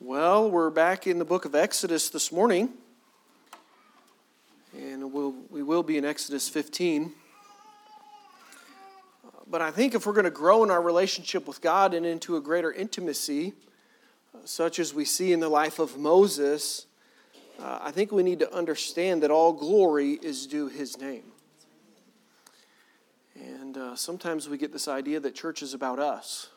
Well, we're back in the book of Exodus this morning, and we'll, we will be in Exodus 15. But I think if we're going to grow in our relationship with God and into a greater intimacy, such as we see in the life of Moses, uh, I think we need to understand that all glory is due his name. And uh, sometimes we get this idea that church is about us.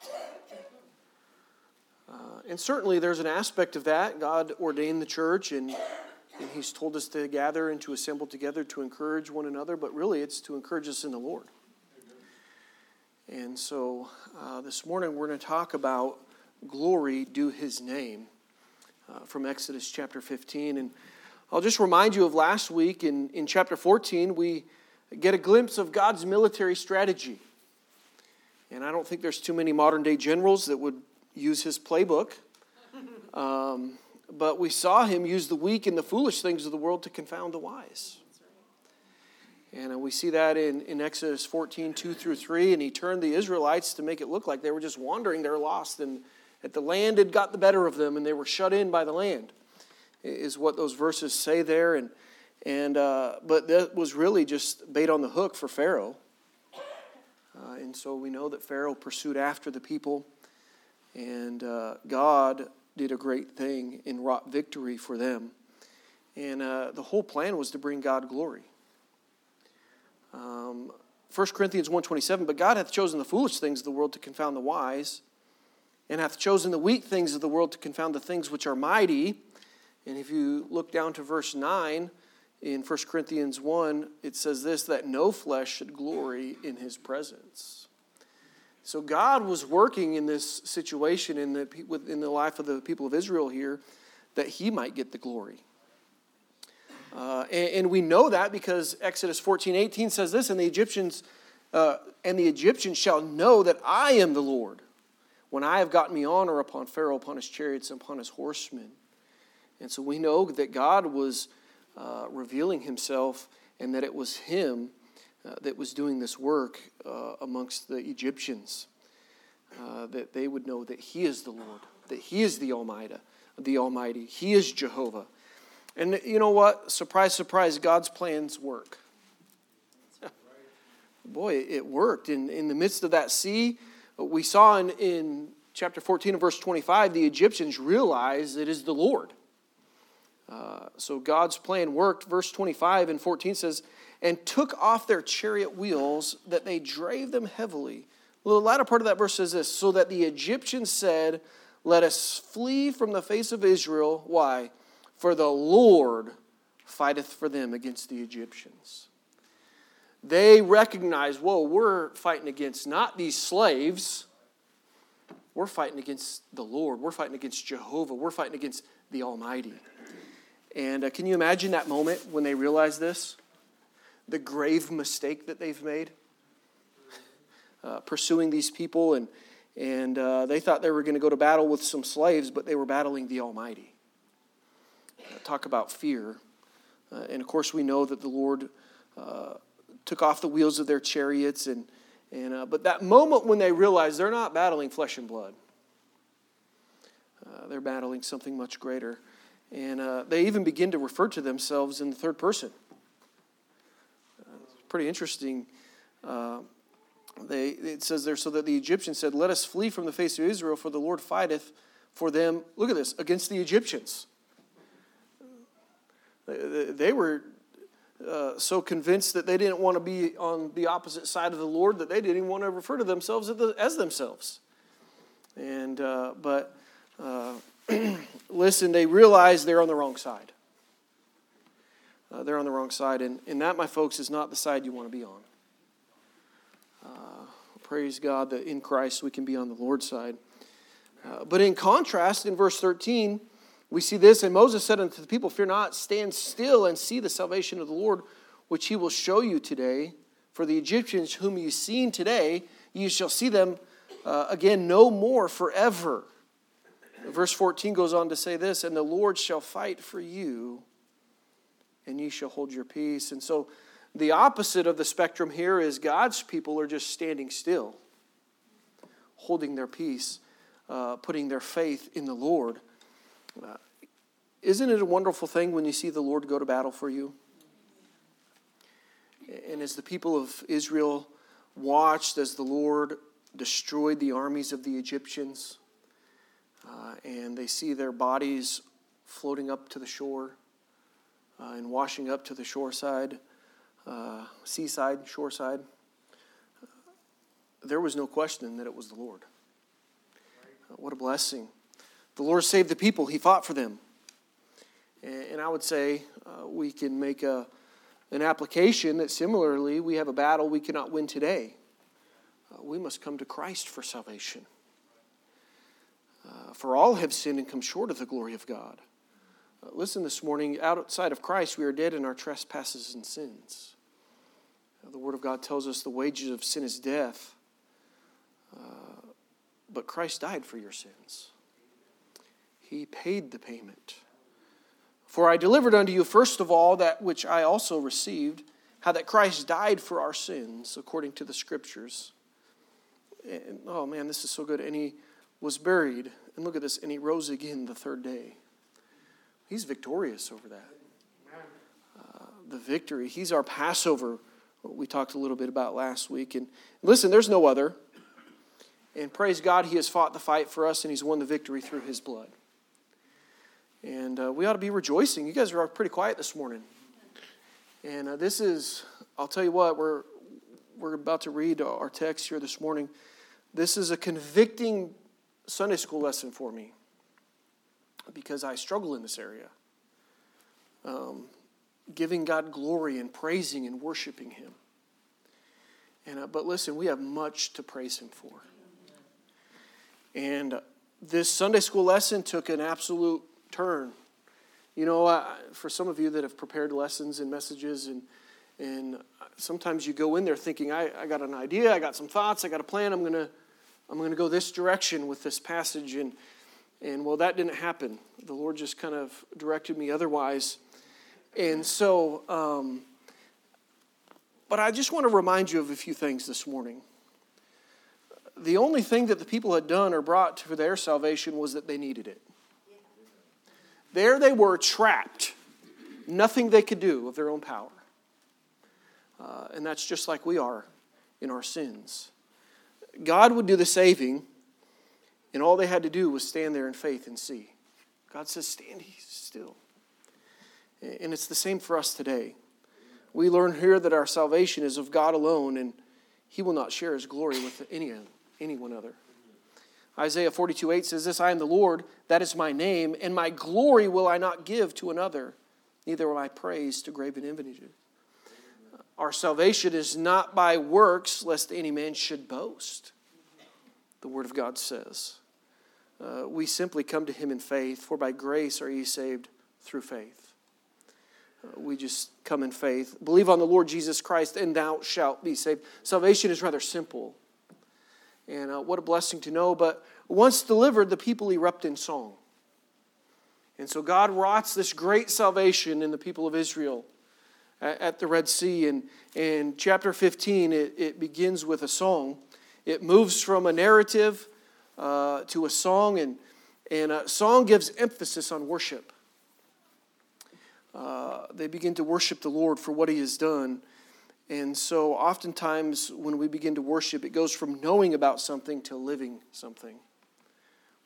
And certainly there's an aspect of that. God ordained the church and, and He's told us to gather and to assemble together to encourage one another, but really it's to encourage us in the Lord. And so uh, this morning we're going to talk about glory due His name uh, from Exodus chapter 15. And I'll just remind you of last week in, in chapter 14, we get a glimpse of God's military strategy. And I don't think there's too many modern day generals that would use his playbook. Um, but we saw him use the weak and the foolish things of the world to confound the wise. And uh, we see that in, in Exodus 14, 2 through 3. And he turned the Israelites to make it look like they were just wandering, they're lost, and that the land had got the better of them and they were shut in by the land, is what those verses say there. And, and, uh, but that was really just bait on the hook for Pharaoh. Uh, and so we know that Pharaoh pursued after the people. And uh, God did a great thing and wrought victory for them. And uh, the whole plan was to bring God glory. Um, 1 Corinthians 1.27, But God hath chosen the foolish things of the world to confound the wise, and hath chosen the weak things of the world to confound the things which are mighty. And if you look down to verse 9 in 1 Corinthians 1, it says this, that no flesh should glory in his presence. So God was working in this situation in the, in the life of the people of Israel here that he might get the glory. Uh, and, and, we know that because Exodus 14, 18 says this, and the Egyptians, uh, and the Egyptians shall know that I am the Lord when I have gotten me honor upon Pharaoh, upon his chariots, and upon his horsemen. And so we know that God was uh, revealing himself and that it was him uh, that was doing this work uh, amongst the Egyptians, uh, that they would know that He is the Lord, that He is the Almighty, the Almighty. He is Jehovah. And you know what? Surprise, surprise, God's plans work. Boy, it worked. In, in the midst of that sea, we saw in, in chapter 14 and verse 25, the Egyptians realized it is the Lord. Uh, so God's plan worked. Verse 25 and 14 says, and took off their chariot wheels that they drave them heavily. Well, the latter part of that verse says this so that the Egyptians said, Let us flee from the face of Israel. Why? For the Lord fighteth for them against the Egyptians. They recognize, whoa, we're fighting against not these slaves. We're fighting against the Lord. We're fighting against Jehovah. We're fighting against the Almighty. And uh, can you imagine that moment when they realize this? The grave mistake that they've made uh, pursuing these people. And, and uh, they thought they were going to go to battle with some slaves, but they were battling the Almighty. Uh, talk about fear. Uh, and of course, we know that the Lord uh, took off the wheels of their chariots. And, and, uh, but that moment when they realized they're not battling flesh and blood, they're battling something much greater. And they even begin to refer to themselves in the third person pretty interesting. Uh, they, it says there, so that the Egyptians said, Let us flee from the face of Israel, for the Lord fighteth for them. Look at this, against the Egyptians. They were uh, so convinced that they didn't want to be on the opposite side of the Lord that they didn't even want to refer to themselves as themselves. And uh, but uh, listen, they realize they're on the wrong side uh, they're on the wrong side. And, and that, my folks, is not the side you want to be on. Uh, praise God that in Christ we can be on the Lord's side. Uh, but in contrast, in verse 13, we see this And Moses said unto the people, Fear not, stand still and see the salvation of the Lord, which he will show you today. For the Egyptians whom you've seen today, you shall see them uh, again no more forever. Verse 14 goes on to say this And the Lord shall fight for you and ye shall hold your peace. And so the opposite of the spectrum here is God's people are just standing still, holding their peace, uh, putting their faith in the Lord. Uh, isn't it a wonderful thing when you see the Lord go to battle for you? And as the people of Israel watched as the Lord destroyed the armies of the Egyptians, uh, and they see their bodies floating up to the shore uh, and washing up to the shore side, uh, seaside, shoreside, there was no question that it was the Lord. Uh, what a blessing. The Lord saved the people, He fought for them. And, and I would say uh, we can make a, an application that similarly, we have a battle we cannot win today. Uh, we must come to Christ for salvation. Uh, for all have sinned and come short of the glory of God. Listen this morning, outside of Christ, we are dead in our trespasses and sins. The Word of God tells us the wages of sin is death, uh, but Christ died for your sins. He paid the payment. For I delivered unto you first of all that which I also received, how that Christ died for our sins according to the Scriptures. And, oh man, this is so good. And he was buried. And look at this. And he rose again the third day. He's victorious over that. Uh, the victory. He's our Passover, we talked a little bit about last week. And listen, there's no other. And praise God, He has fought the fight for us and He's won the victory through His blood. And uh, we ought to be rejoicing. You guys are pretty quiet this morning. And uh, this is, I'll tell you what, we're, we're about to read our text here this morning. This is a convicting Sunday school lesson for me because I struggle in this area. Um, giving God glory and praising and worshiping Him. And, uh, but listen, we have much to praise Him for. And this Sunday school lesson took an absolute turn. You know, for some of you that have prepared lessons and messages, and, and sometimes you go in there thinking, I, I got an idea, I got some thoughts, I got a plan, I'm going to I'm going to go this direction with this passage. And, and well, that didn't happen. The Lord just kind of directed me otherwise. And so, um, but I just want to remind you of a few things this morning. The only thing that the people had done or brought for their salvation was that they needed it. There they were trapped, nothing they could do of their own power. Uh, and that's just like we are in our sins. God would do the saving, and all they had to do was stand there in faith and see. God says, Stand still. And it's the same for us today. We learn here that our salvation is of God alone, and He will not share His glory with any, anyone other. Isaiah 42 8 says this I am the Lord, that is my name, and my glory will I not give to another, neither will I praise to graven images. Our salvation is not by works, lest any man should boast, the Word of God says. Uh, we simply come to Him in faith, for by grace are ye saved through faith. Uh, we just come in faith. Believe on the Lord Jesus Christ, and thou shalt be saved. Salvation is rather simple. And uh, what a blessing to know. But once delivered, the people erupt in song. And so God wrought this great salvation in the people of Israel at the Red Sea. And in chapter 15, it, it begins with a song. It moves from a narrative uh, to a song, and, and a song gives emphasis on worship. Uh, they begin to worship the Lord for what He has done. And so, oftentimes, when we begin to worship, it goes from knowing about something to living something.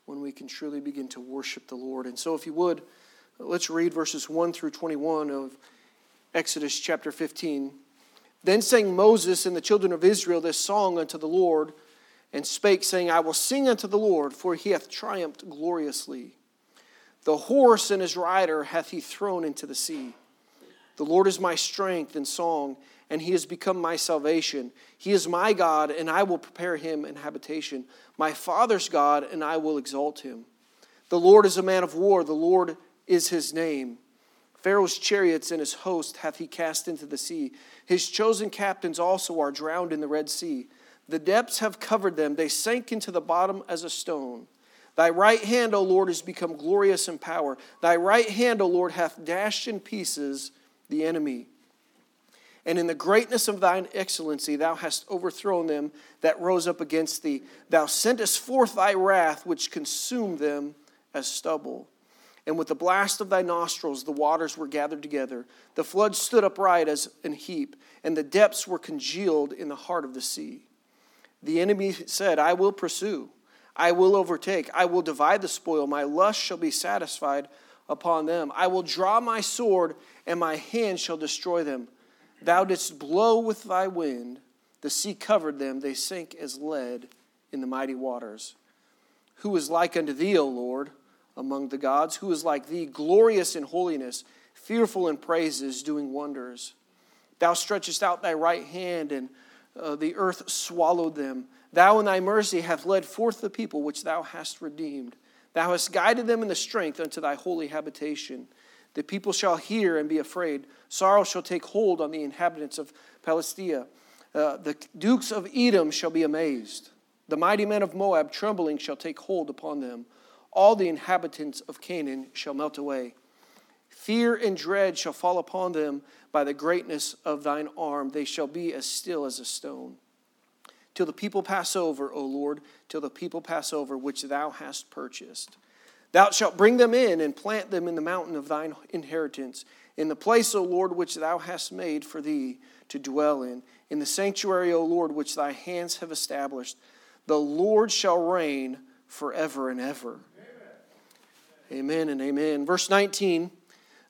When we can truly begin to worship the Lord. And so, if you would, let's read verses 1 through 21 of Exodus chapter 15. Then sang Moses and the children of Israel this song unto the Lord, and spake, saying, I will sing unto the Lord, for he hath triumphed gloriously. The horse and his rider hath he thrown into the sea. The Lord is my strength and song, and he has become my salvation. He is my God, and I will prepare him an habitation. My father's God, and I will exalt him. The Lord is a man of war, the Lord is his name. Pharaoh's chariots and his host hath he cast into the sea. His chosen captains also are drowned in the Red Sea. The depths have covered them, they sank into the bottom as a stone. Thy right hand, O Lord, is become glorious in power. Thy right hand, O Lord, hath dashed in pieces the enemy. And in the greatness of thine excellency, thou hast overthrown them that rose up against thee. Thou sentest forth thy wrath, which consumed them as stubble. And with the blast of thy nostrils, the waters were gathered together. The flood stood upright as an heap, and the depths were congealed in the heart of the sea. The enemy said, I will pursue, I will overtake, I will divide the spoil. My lust shall be satisfied upon them. I will draw my sword, and my hand shall destroy them. Thou didst blow with thy wind, the sea covered them, they sank as lead in the mighty waters. Who is like unto thee, O Lord? among the gods? Who is like thee, glorious in holiness, fearful in praises, doing wonders? Thou stretchest out thy right hand, and uh, the earth swallowed them. Thou in thy mercy hast led forth the people which thou hast redeemed. Thou hast guided them in the strength unto thy holy habitation. The people shall hear and be afraid. Sorrow shall take hold on the inhabitants of Palestina. Uh, the dukes of Edom shall be amazed. The mighty men of Moab, trembling, shall take hold upon them all the inhabitants of Canaan shall melt away. Fear and dread shall fall upon them by the greatness of thine arm. They shall be as still as a stone. Till the people pass over, O Lord, till the people pass over, which thou hast purchased. Thou shalt bring them in and plant them in the mountain of thine inheritance, in the place, O Lord, which thou hast made for thee to dwell in, in the sanctuary, O Lord, which thy hands have established. The Lord shall reign forever and ever. Amen and amen. Verse 19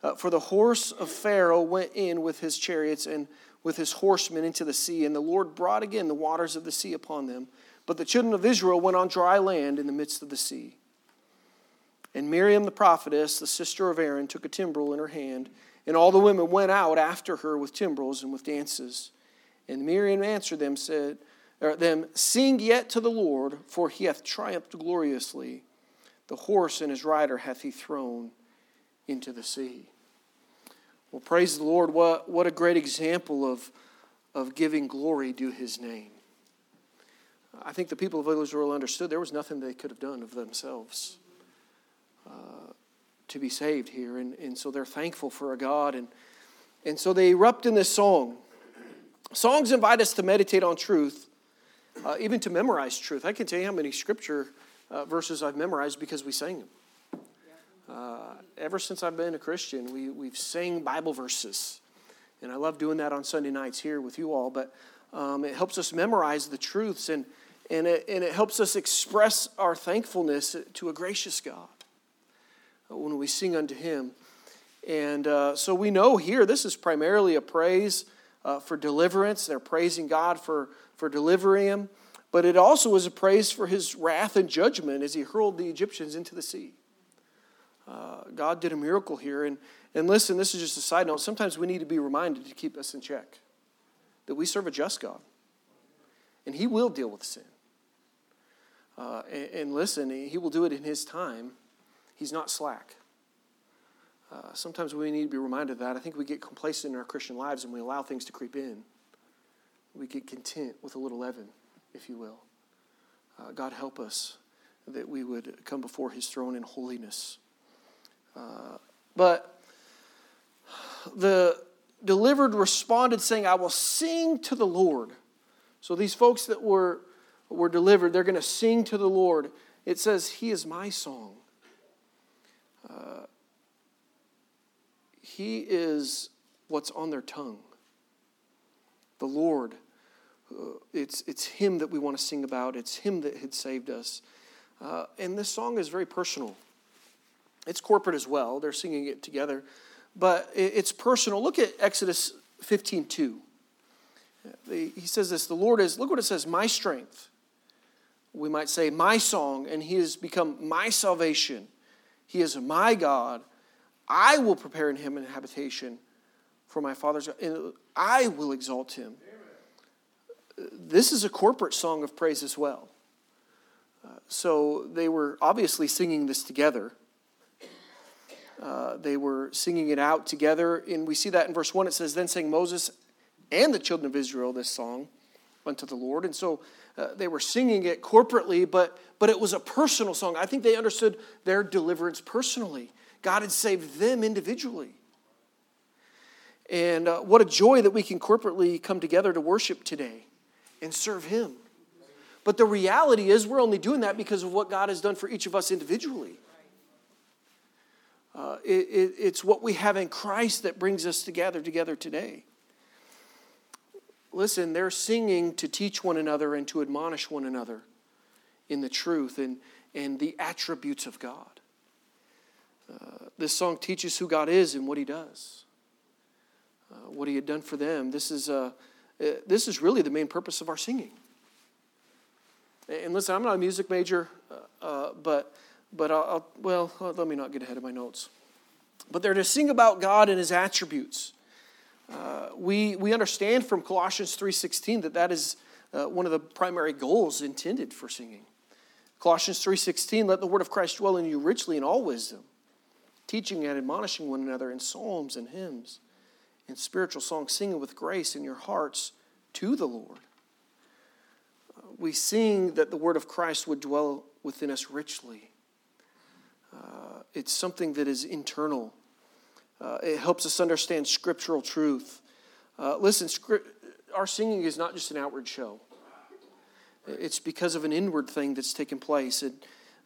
uh, For the horse of Pharaoh went in with his chariots and with his horsemen into the sea, and the Lord brought again the waters of the sea upon them. But the children of Israel went on dry land in the midst of the sea. And Miriam the prophetess, the sister of Aaron, took a timbrel in her hand, and all the women went out after her with timbrels and with dances. And Miriam answered them, said, or them, Sing yet to the Lord, for he hath triumphed gloriously. The horse and his rider hath he thrown into the sea. Well, praise the Lord. What, what a great example of, of giving glory to his name. I think the people of Israel understood there was nothing they could have done of themselves uh, to be saved here. And, and so they're thankful for a God. And, and so they erupt in this song. Songs invite us to meditate on truth, uh, even to memorize truth. I can tell you how many scripture uh, verses I've memorized because we sang them. Uh, ever since I've been a Christian, we, we've sang Bible verses. And I love doing that on Sunday nights here with you all. But um, it helps us memorize the truths and, and, it, and it helps us express our thankfulness to a gracious God when we sing unto Him. And uh, so we know here this is primarily a praise uh, for deliverance. They're praising God for, for delivering Him but it also was a praise for his wrath and judgment as he hurled the Egyptians into the sea. Uh, God did a miracle here. And, and listen, this is just a side note. Sometimes we need to be reminded to keep us in check that we serve a just God, and he will deal with sin. Uh, and, and, listen, he will do it in his time. He's not slack. Uh, sometimes we need to be reminded of that. I think we get complacent in our Christian lives and we allow things to creep in. We get content with a little leaven if you will. Uh, God, help us that we would come before his throne in holiness. But the delivered responded, saying, I will sing to the Lord. So these folks that were, were delivered, they're going to sing to the Lord. It says, He is my song. Uh, he is what's on their tongue. The Lord uh, it's, it's Him that we want to sing about. It's Him that had saved us. Uh, and this song is very personal. It's corporate as well. They're singing it together. But it's personal. Look at Exodus 15 2. He says this The Lord is, look what it says, my strength. We might say, my song, and He has become my salvation. He is my God. I will prepare in Him an habitation for my Father's, and I will exalt Him this is a corporate song of praise as well. Uh, so they were obviously singing this together. Uh, they were singing it out together. And we see that in verse 1. It says, Then sang Moses and the children of Israel this song unto the Lord. And so uh, they were singing it corporately, but, but it was a personal song. I think they understood their deliverance personally. God had saved them individually. And uh, what a joy that we can corporately come together to worship today and serve Him. But the reality is, we're only doing that because of what God has done for each of us individually. Uh, it, it, it's what we have in Christ that brings us together together today. Listen, they're singing to teach one another and to admonish one another in the truth and, and the attributes of God. Uh, this song teaches who God is and what He does, uh, what He had done for them. This is, uh, uh this is really the main purpose of our singing. And listen, I'm not a music major, uh, but, but I'll, I'll, well, let me not get ahead of my notes. But they're to sing about God and His attributes. Uh, we, we understand from Colossians 3.16 that that is uh, one of the primary goals intended for singing. Colossians 3:16 let the word of Christ dwell in you richly in all wisdom teaching and admonishing one another in psalms and hymns and spiritual songs, singing with grace in your hearts to the Lord. Uh, we sing that the word of Christ would dwell within us richly. Uh, it's something that is internal. Uh, it helps us understand scriptural truth. Uh, listen, our singing is not just an outward show. It's because of an inward thing that's taken place. It,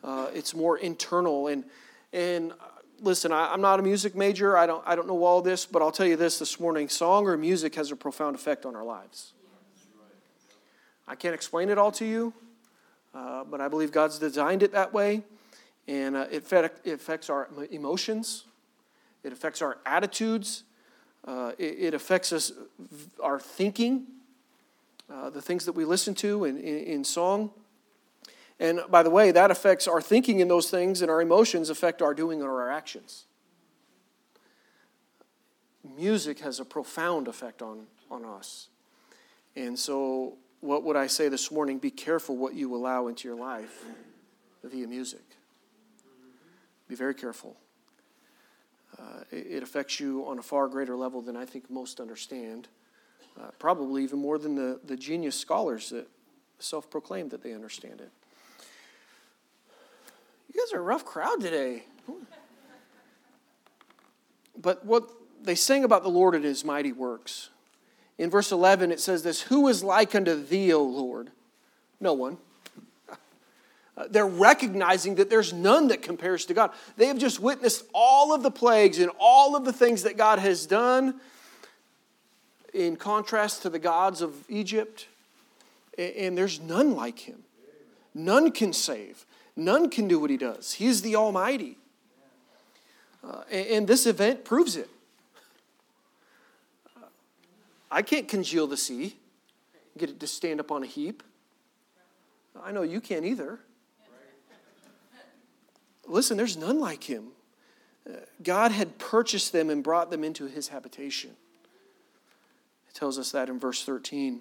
uh, it's more internal. And, and listen, I, am not a music major. I don't, I don't know all this, but I'll tell you this this morning song or music has a profound effect on our lives. I can't explain it all to you, uh, but I believe God's designed it that way. And uh, it, it, affects our emotions, it affects our attitudes, uh, it, it, affects us, our thinking, uh, the things that we listen to in, in, in song. And by the way, that affects our thinking in those things, and our emotions affect our doing or our actions. Music has a profound effect on, on us. And so, what would I say this morning? Be careful what you allow into your life via music. Be very careful. Uh, it, affects you on a far greater level than I think most understand. Uh, probably even more than the, the genius scholars that self proclaim that they understand it. You guys are a rough crowd today. But what they sing about the Lord and his mighty works. In verse 11, it says this Who is like unto thee, O Lord? No one. They're recognizing that there's none that compares to God. They have just witnessed all of the plagues and all of the things that God has done in contrast to the gods of Egypt. And there's none like him. None can save. None can do what he does. He is the Almighty. Uh, and, and, this event proves it. Uh, I can't congeal the sea, get it to stand up on a heap. I know you can't either. Listen, there's none like him. Uh, God had purchased them and brought them into his habitation. It tells us that in verse 13.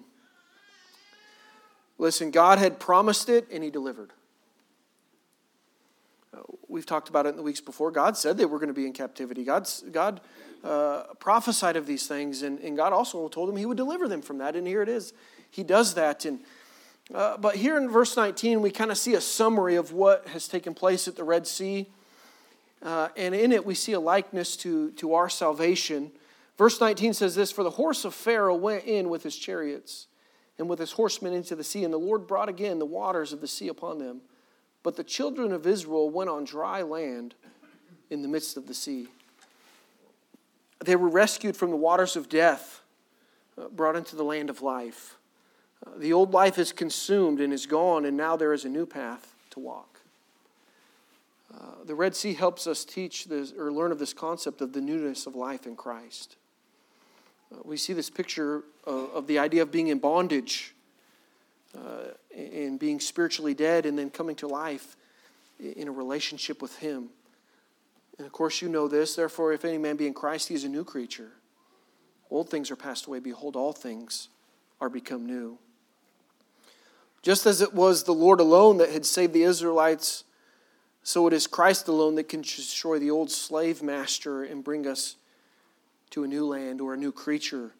Listen, God had promised it and he delivered. We've talked about it in the weeks before. God said they were going to be in captivity. God's, God uh, prophesied of these things, and, and God also told them He would deliver them from that. And here it is. He does that. And, uh, but here in verse 19, we kind of see a summary of what has taken place at the Red Sea. Uh, and in it, we see a likeness to, to our salvation. Verse 19 says this For the horse of Pharaoh went in with his chariots and with his horsemen into the sea, and the Lord brought again the waters of the sea upon them. But the children of Israel went on dry land in the midst of the sea. They were rescued from the waters of death, uh, brought into the land of life. The old life is consumed and is gone, and now there is a new path to walk. Uh, the Red Sea helps us teach this or learn of this concept of the newness of life in Christ. Uh, we see this picture of, of the idea of being in bondage uh, and being spiritually dead and then coming to life in a relationship with Him. And of course, you know this. Therefore, if any man be in Christ, he is a new creature. Old things are passed away. Behold, all things are become new. Just as it was the Lord alone that had saved the Israelites, so it is Christ alone that can destroy the old slave master and bring us to a new land or a new creature,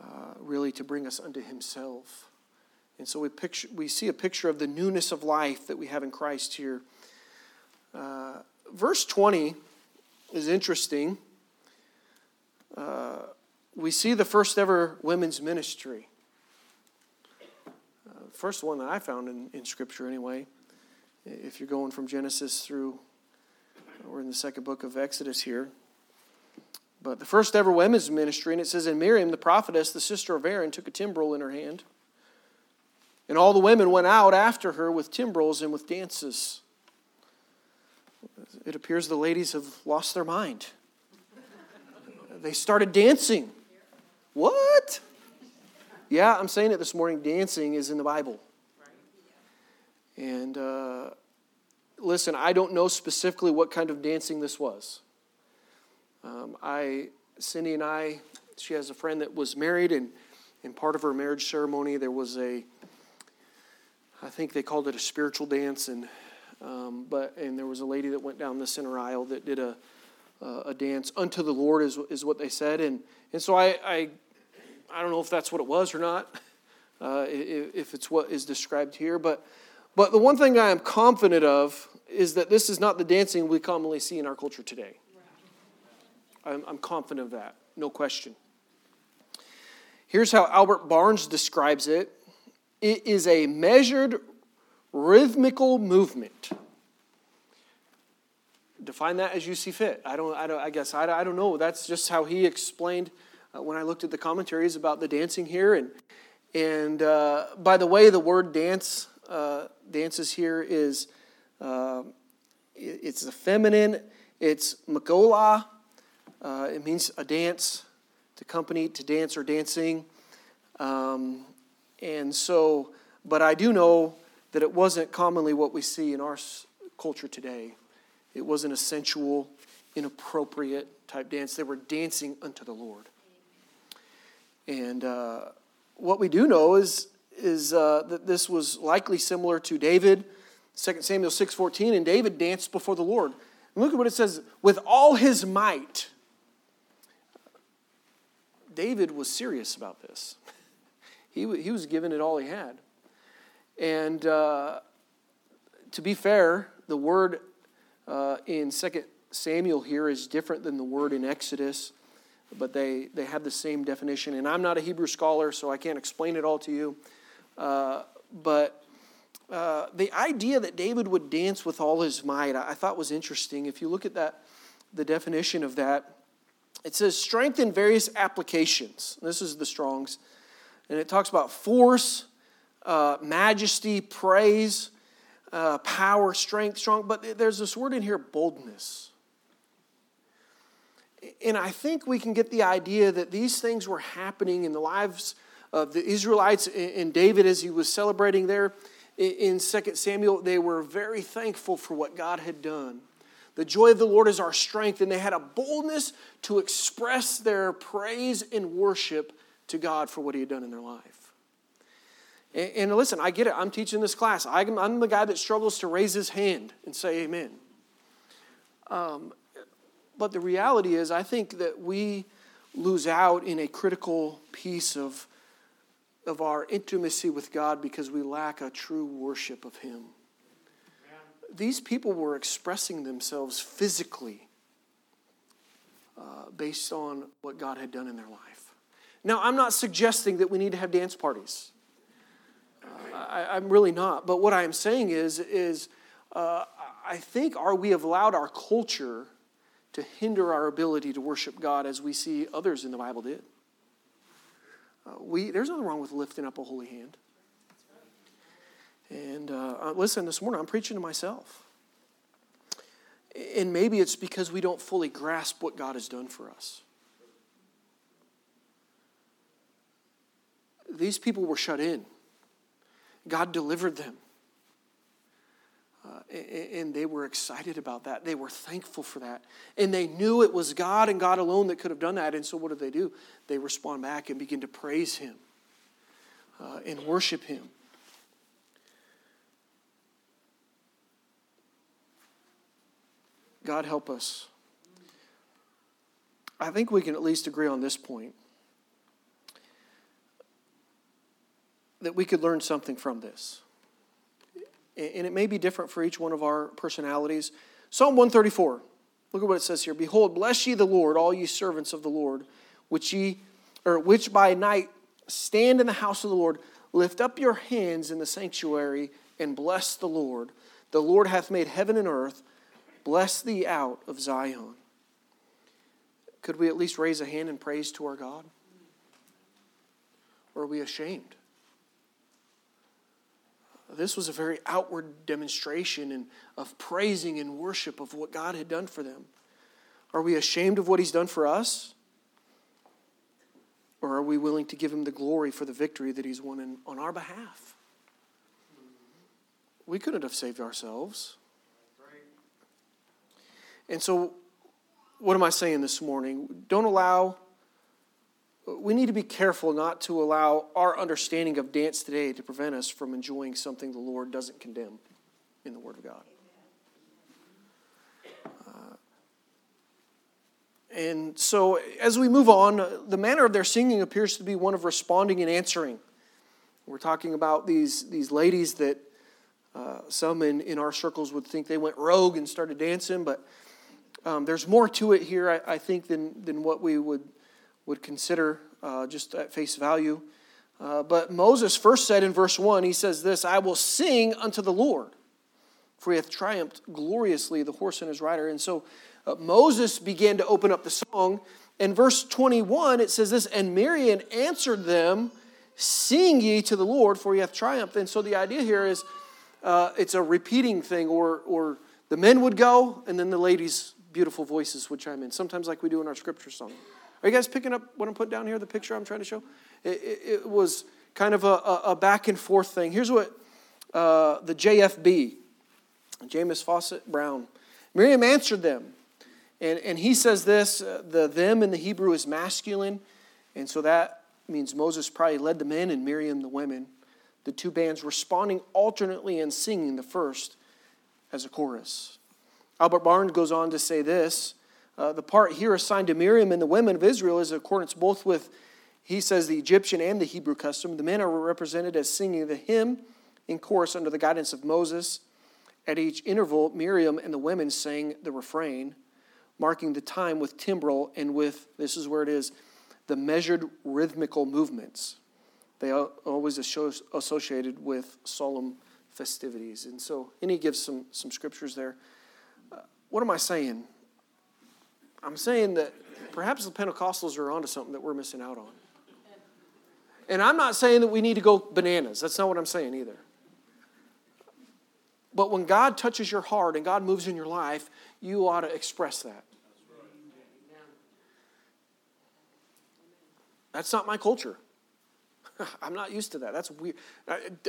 uh, really to bring us unto Himself. And so we, picture, we see a picture of the newness of life that we have in Christ here. Uh, verse 20 is interesting. Uh, we see the first ever women's ministry. First one that I found in, in Scripture, anyway. If you're going from Genesis through We're in the second book of Exodus here. But the first ever women's ministry, and it says, And Miriam, the prophetess, the sister of Aaron, took a timbrel in her hand. And all the women went out after her with timbrels and with dances. It appears the ladies have lost their mind. They started dancing. What? Yeah, I'm saying it this morning. Dancing is in the Bible. And uh, listen, I don't know specifically what kind of dancing this was. Um, I, Cindy and I, she has a friend that was married, and in part of her marriage ceremony, there was a, I think they called it a spiritual dance, and um, but and there was a lady that went down the center aisle that did a a dance unto the Lord is is what they said, and and so I I, I don't know if that's what it was or not, uh, if, it's what is described here, but but the one thing I am confident of is that this is not the dancing we commonly see in our culture today. I'm, I'm confident of that, no question. Here's how Albert Barnes describes it it is a measured rhythmical movement. Define that as you see fit. I don't, I, don't, I guess, I, I don't know. That's just how he explained uh, when I looked at the commentaries about the dancing here. And, and uh, by the way, the word dance, uh, dances here is, uh, it's a feminine, it's magola, uh, it means a dance, to company, to dance or dancing. Um, and so, but I do know that it wasn't commonly what we see in our culture today. It wasn't a sensual, inappropriate type dance. They were dancing unto the Lord. And uh, what we do know is, is uh, that this was likely similar to David, 2 Samuel 6.14, and David danced before the Lord. And look at what it says, with all his might. David was serious about this. he, he was giving it all he had. And uh, to be fair, the word uh, in 2 Samuel here is different than the word in Exodus, but they, they have the same definition. And I'm not a Hebrew scholar, so I can't explain it all to you. Uh, but uh, the idea that David would dance with all his might, I, I thought was interesting. If you look at that, the definition of that, it says strength in various applications. This is the Strong's. And it talks about force, uh, majesty, praise, uh, power, strength, strong. But there's this word in here boldness. And I think we can get the idea that these things were happening in the lives of the Israelites and David as he was celebrating there in 2 Samuel. They were very thankful for what God had done. The joy of the Lord is our strength, and they had a boldness to express their praise and worship to God for what He had done in their life. And, and listen, I get it. I'm teaching this class. I'm, I'm, the guy that struggles to raise his hand and say amen. Um, but the reality is, I think that we lose out in a critical piece of, of our intimacy with God because we lack a true worship of Him these people were expressing themselves physically uh, based on what God had done in their life. Now, I'm not suggesting that we need to have dance parties. Uh, I, am really not. But what I'm saying is, is uh, I think are we have allowed our culture to hinder our ability to worship God as we see others in the Bible did. Uh, we, there's nothing wrong with lifting up a holy hand. And uh, uh, listen, this morning I'm preaching to myself. And maybe it's because we don't fully grasp what God has done for us. These people were shut in, God delivered them. Uh, and they were excited about that. They were thankful for that. And they knew it was God and God alone that could have done that. And so, what did they do? They respond back and begin to praise Him uh, and worship Him. God help us. I think we can at least agree on this point that we could learn something from this. And it may be different for each one of our personalities. Psalm 134, look at what it says here. Behold, bless ye the Lord, all ye servants of the Lord, which ye or which by night stand in the house of the Lord, lift up your hands in the sanctuary and bless the Lord. The Lord hath made heaven and earth, bless thee out of Zion. Could we at least raise a hand in praise to our God? Or are we ashamed? This was a very outward demonstration and of praising and worship of what God had done for them. Are we ashamed of what He's done for us? Or are we willing to give Him the glory for the victory that He's won in, on our behalf? We couldn't have saved ourselves. And so, what am I saying this morning? Don't allow, we need to be careful not to allow our understanding of dance today to prevent us from enjoying something the Lord doesn't condemn in the Word of God. Uh, and so, as we move on, the manner of their singing appears to be one of responding and answering. We're talking about these, these ladies that uh, some in, in our circles would think they went rogue and started dancing, but um, there's more to it here, I, I, think, than, than what we would, would consider uh, just at face value. Uh, but Moses first said in verse 1, he says this I will sing unto the Lord, for he hath triumphed gloriously, the horse and his rider. And so uh, Moses began to open up the song. In verse 21, it says this And Miriam answered them, Sing ye to the Lord, for he hath triumphed. And so the idea here is uh, it's a repeating thing, or, or the men would go, and then the ladies beautiful voices would chime in, sometimes like we do in our scripture song. Are you guys picking up what I'm putting down here, the picture I'm trying to show? It, it, it was kind of a, a, back and forth thing. Here's what uh, the JFB, James Fausset Brown, Miriam answered them. And, and he says this uh, the them in the Hebrew is masculine. And so that means Moses probably led the men and Miriam the women. The two bands responding alternately and singing the first as a chorus. Albert Barnes goes on to say this uh, the part here assigned to Miriam and the women of Israel is in accordance both with, he says, the Egyptian and the Hebrew custom. The men are represented as singing the hymn in chorus under the guidance of Moses. At each interval, Miriam and the women sang the refrain, marking the time with timbrel and with, this is where it is, the measured rhythmical movements. They are always associated with solemn festivities. And so, and he gives some, some scriptures there. What am I saying? I'm saying that perhaps the Pentecostals are onto something that we're missing out on. And I'm not saying that we need to go bananas. That's not what I'm saying either. But when God touches your heart and God moves in your life, you ought to express that. That's not my culture. I'm not used to that. That's weird.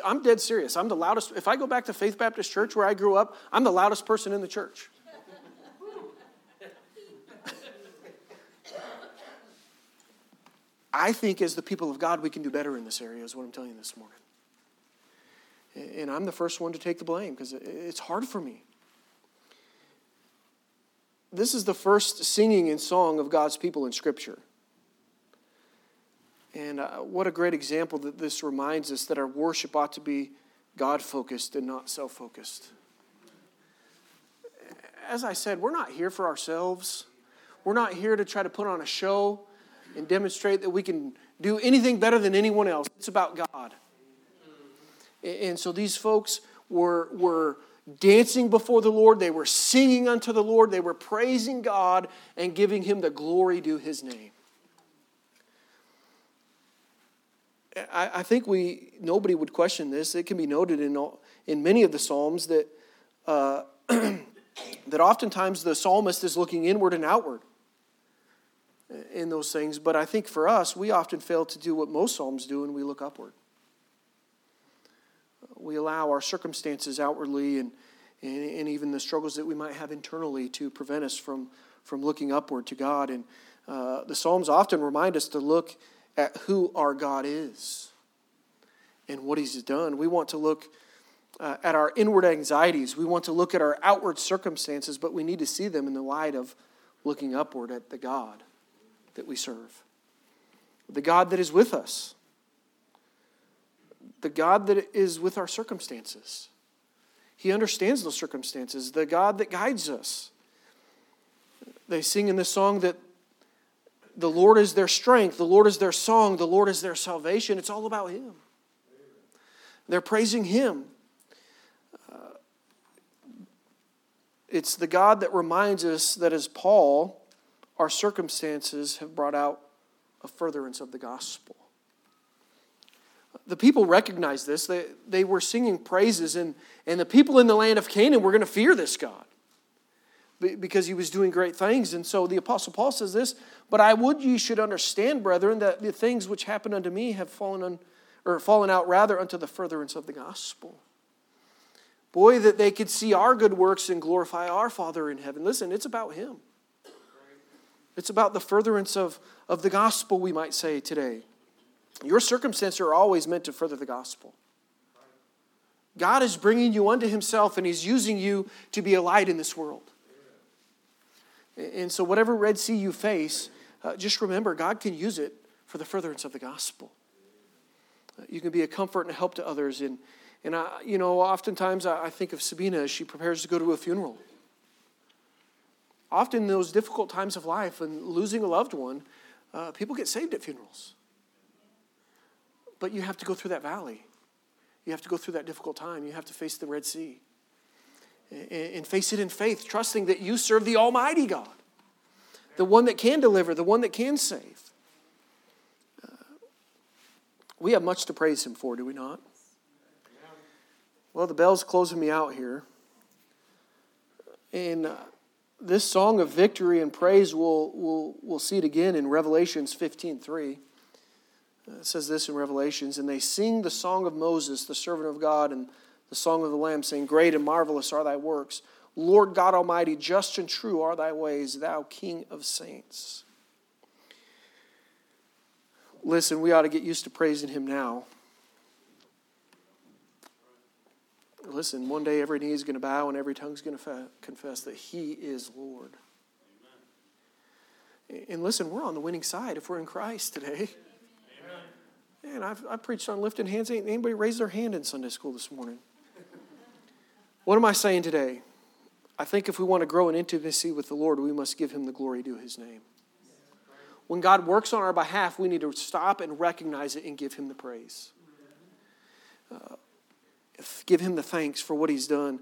I'm dead serious. I'm the loudest. If I go back to Faith Baptist Church where I grew up, I'm the loudest person in the church. I think as the people of God, we can do better in this area, is what I'm telling you this morning. And I'm the first one to take the blame because it's hard for me. This is the first singing and song of God's people in Scripture. And uh, what a great example that this reminds us that our worship ought to be God focused and not self focused. As I said, we're not here for ourselves. We're not here to try to put on a show and demonstrate that we can do anything better than anyone else. It's about God. And so these folks were, were dancing before the Lord, they were singing unto the Lord, they were praising God and giving Him the glory due His name. I, I think we nobody would question this. It can be noted in all, in many of the psalms that uh, that oftentimes the psalmist is looking inward and outward in those things. But I think for us, we often fail to do what most Psalms do, and we look upward. We allow our circumstances outwardly and, and, and even the struggles that we might have internally to prevent us from, from looking upward to God. And uh, the Psalms often remind us to look at who our God is and what He's done. We want to look uh, at our inward anxieties, we want to look at our outward circumstances, but we need to see them in the light of looking upward at the God that we serve, the God that is with us, the God that is with our circumstances. He understands those circumstances, the God that guides us. They sing in this song that the Lord is their strength, the Lord is their song, the Lord is their salvation. It's all about Him. They're praising Him. Uh, It's the God that reminds us that as Paul, our circumstances have brought out a furtherance of the gospel. The people recognized this. They, they were singing praises, and, and the people in the land of Canaan were going to fear this God because he was doing great things. And so the Apostle Paul says this But I would ye should understand, brethren, that the things which happened unto me have fallen, on, or fallen out rather unto the furtherance of the gospel. Boy, that they could see our good works and glorify our Father in heaven. Listen, it's about Him. It's about the furtherance of, of the gospel, we might say today. Your circumstances are always meant to further the gospel. God is bringing you unto Himself, and He's using you to be a light in this world. And so, whatever Red Sea you face, uh, just remember God can use it for the furtherance of the gospel. Uh, you can be a comfort and a help to others. And, and I, you know, oftentimes I, I think of Sabina as she prepares to go to a funeral. Often, in those difficult times of life and losing a loved one, uh, people get saved at funerals. But you have to go through that valley. You have to go through that difficult time. You have to face the Red Sea and face it in faith, trusting that you serve the Almighty God, the one that can deliver, the one that can save. Uh, we have much to praise Him for, do we not? Well, the bell's closing me out here. And uh, this song of victory and praise, we'll, we'll, we'll see it again in Revelations 15 3. Uh, it says this in Revelations, and they sing the song of Moses, the servant of God, and the song of the Lamb, saying, Great and marvelous are thy works. Lord God Almighty, just and true are thy ways, thou King of saints. Listen, we ought to get used to praising him now. Listen, one day every knee is going to bow and every tongue is going to confess that he is Lord. Amen. And listen, we're on the winning side if we're in Christ today. Amen. Man, I've, I've preached on lifting hands. Ain't anybody raised their hand in Sunday school this morning? What am I saying today? I think if we want to grow in intimacy with the Lord, we must give him the glory due his name. When God works on our behalf, we need to stop and recognize it and give him the praise. Uh, give him the thanks for what he's done.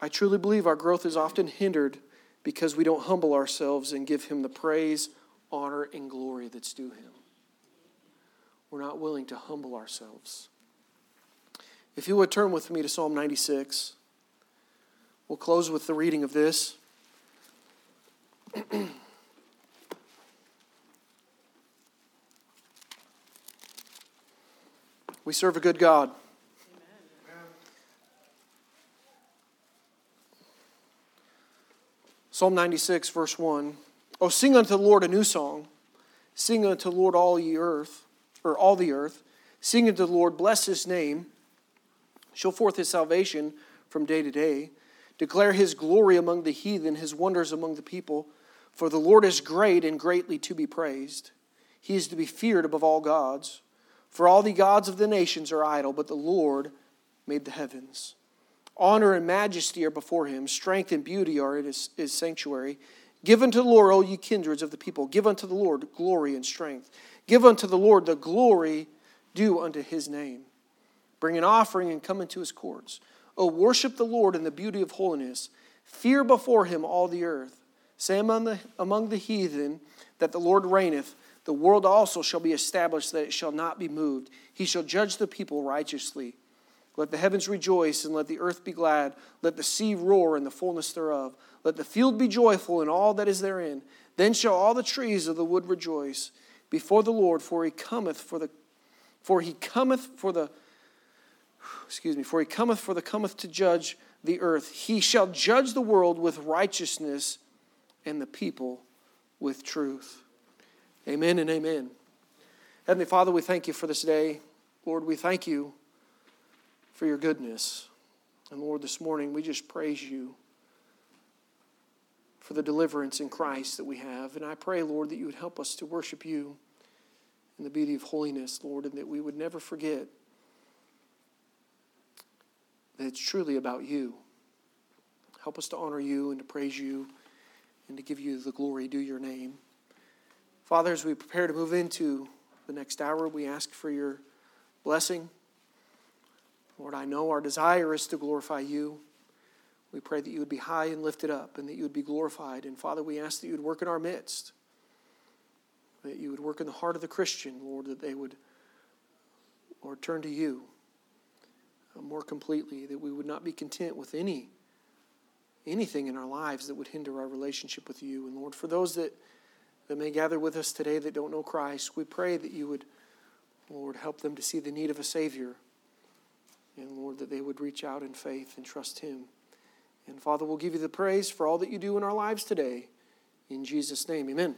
I truly believe our growth is often hindered because we don't humble ourselves and give him the praise, honor, and glory that's due him. We're not willing to humble ourselves. If you would turn with me to Psalm 96. We'll close with the reading of this. we serve a good God. Psalm 96, verse 1. Oh, sing unto the Lord a new song. Sing unto the Lord all ye earth, or all the earth. Sing unto the Lord, bless his name. Show forth his salvation from day to day. Declare his glory among the heathen, his wonders among the people. For the Lord is great and greatly to be praised. He is to be feared above all gods. For all the gods of the nations are idle, but the Lord made the heavens. Honor and majesty are before him, strength and beauty are in his, his sanctuary. Give unto the Lord, O ye kindreds of the people. Give unto the Lord glory and strength. Give unto the Lord the glory due unto his name. Bring an offering and come into his courts. O worship the Lord in the beauty of holiness. Fear before him all the earth. Say among the, among the heathen that the Lord reigneth. The world also shall be established that it shall not be moved. He shall judge the people righteously. Let the heavens rejoice and let the earth be glad. Let the sea roar in the fullness thereof. Let the field be joyful in all that is therein. Then shall all the trees of the wood rejoice before the Lord, for he cometh for the for he cometh for the excuse me, for he cometh for the cometh to judge the earth. He shall judge the world with righteousness and the people with truth. Amen and amen. Heavenly Father, we thank you for this day. Lord, we thank you for your goodness. And Lord, this morning we just praise you for the deliverance in Christ that we have. And I pray, Lord, that you would help us to worship you in the beauty of holiness, Lord, and that we would never forget that it's truly about you. Help us to honor you and to praise you and to give you the glory due your name. Father, as we prepare to move into the next hour, we ask for your blessing. Lord, I know our desire is to glorify you. We pray that you would be high and lifted up and that you would be glorified. And Father, we ask that you would work in our midst, that you would work in the heart of the Christian, Lord, that they would, Lord, turn to you uh, more completely, that we would not be content with any anything in our lives that would hinder our relationship with you. And Lord, for those that, that may gather with us today that don't know Christ, we pray that you would, Lord, help them to see the need of a Savior. And Lord, that they would reach out in faith and trust Him. And Father, we'll give you the praise for all that you do in our lives today. In Jesus' name, amen.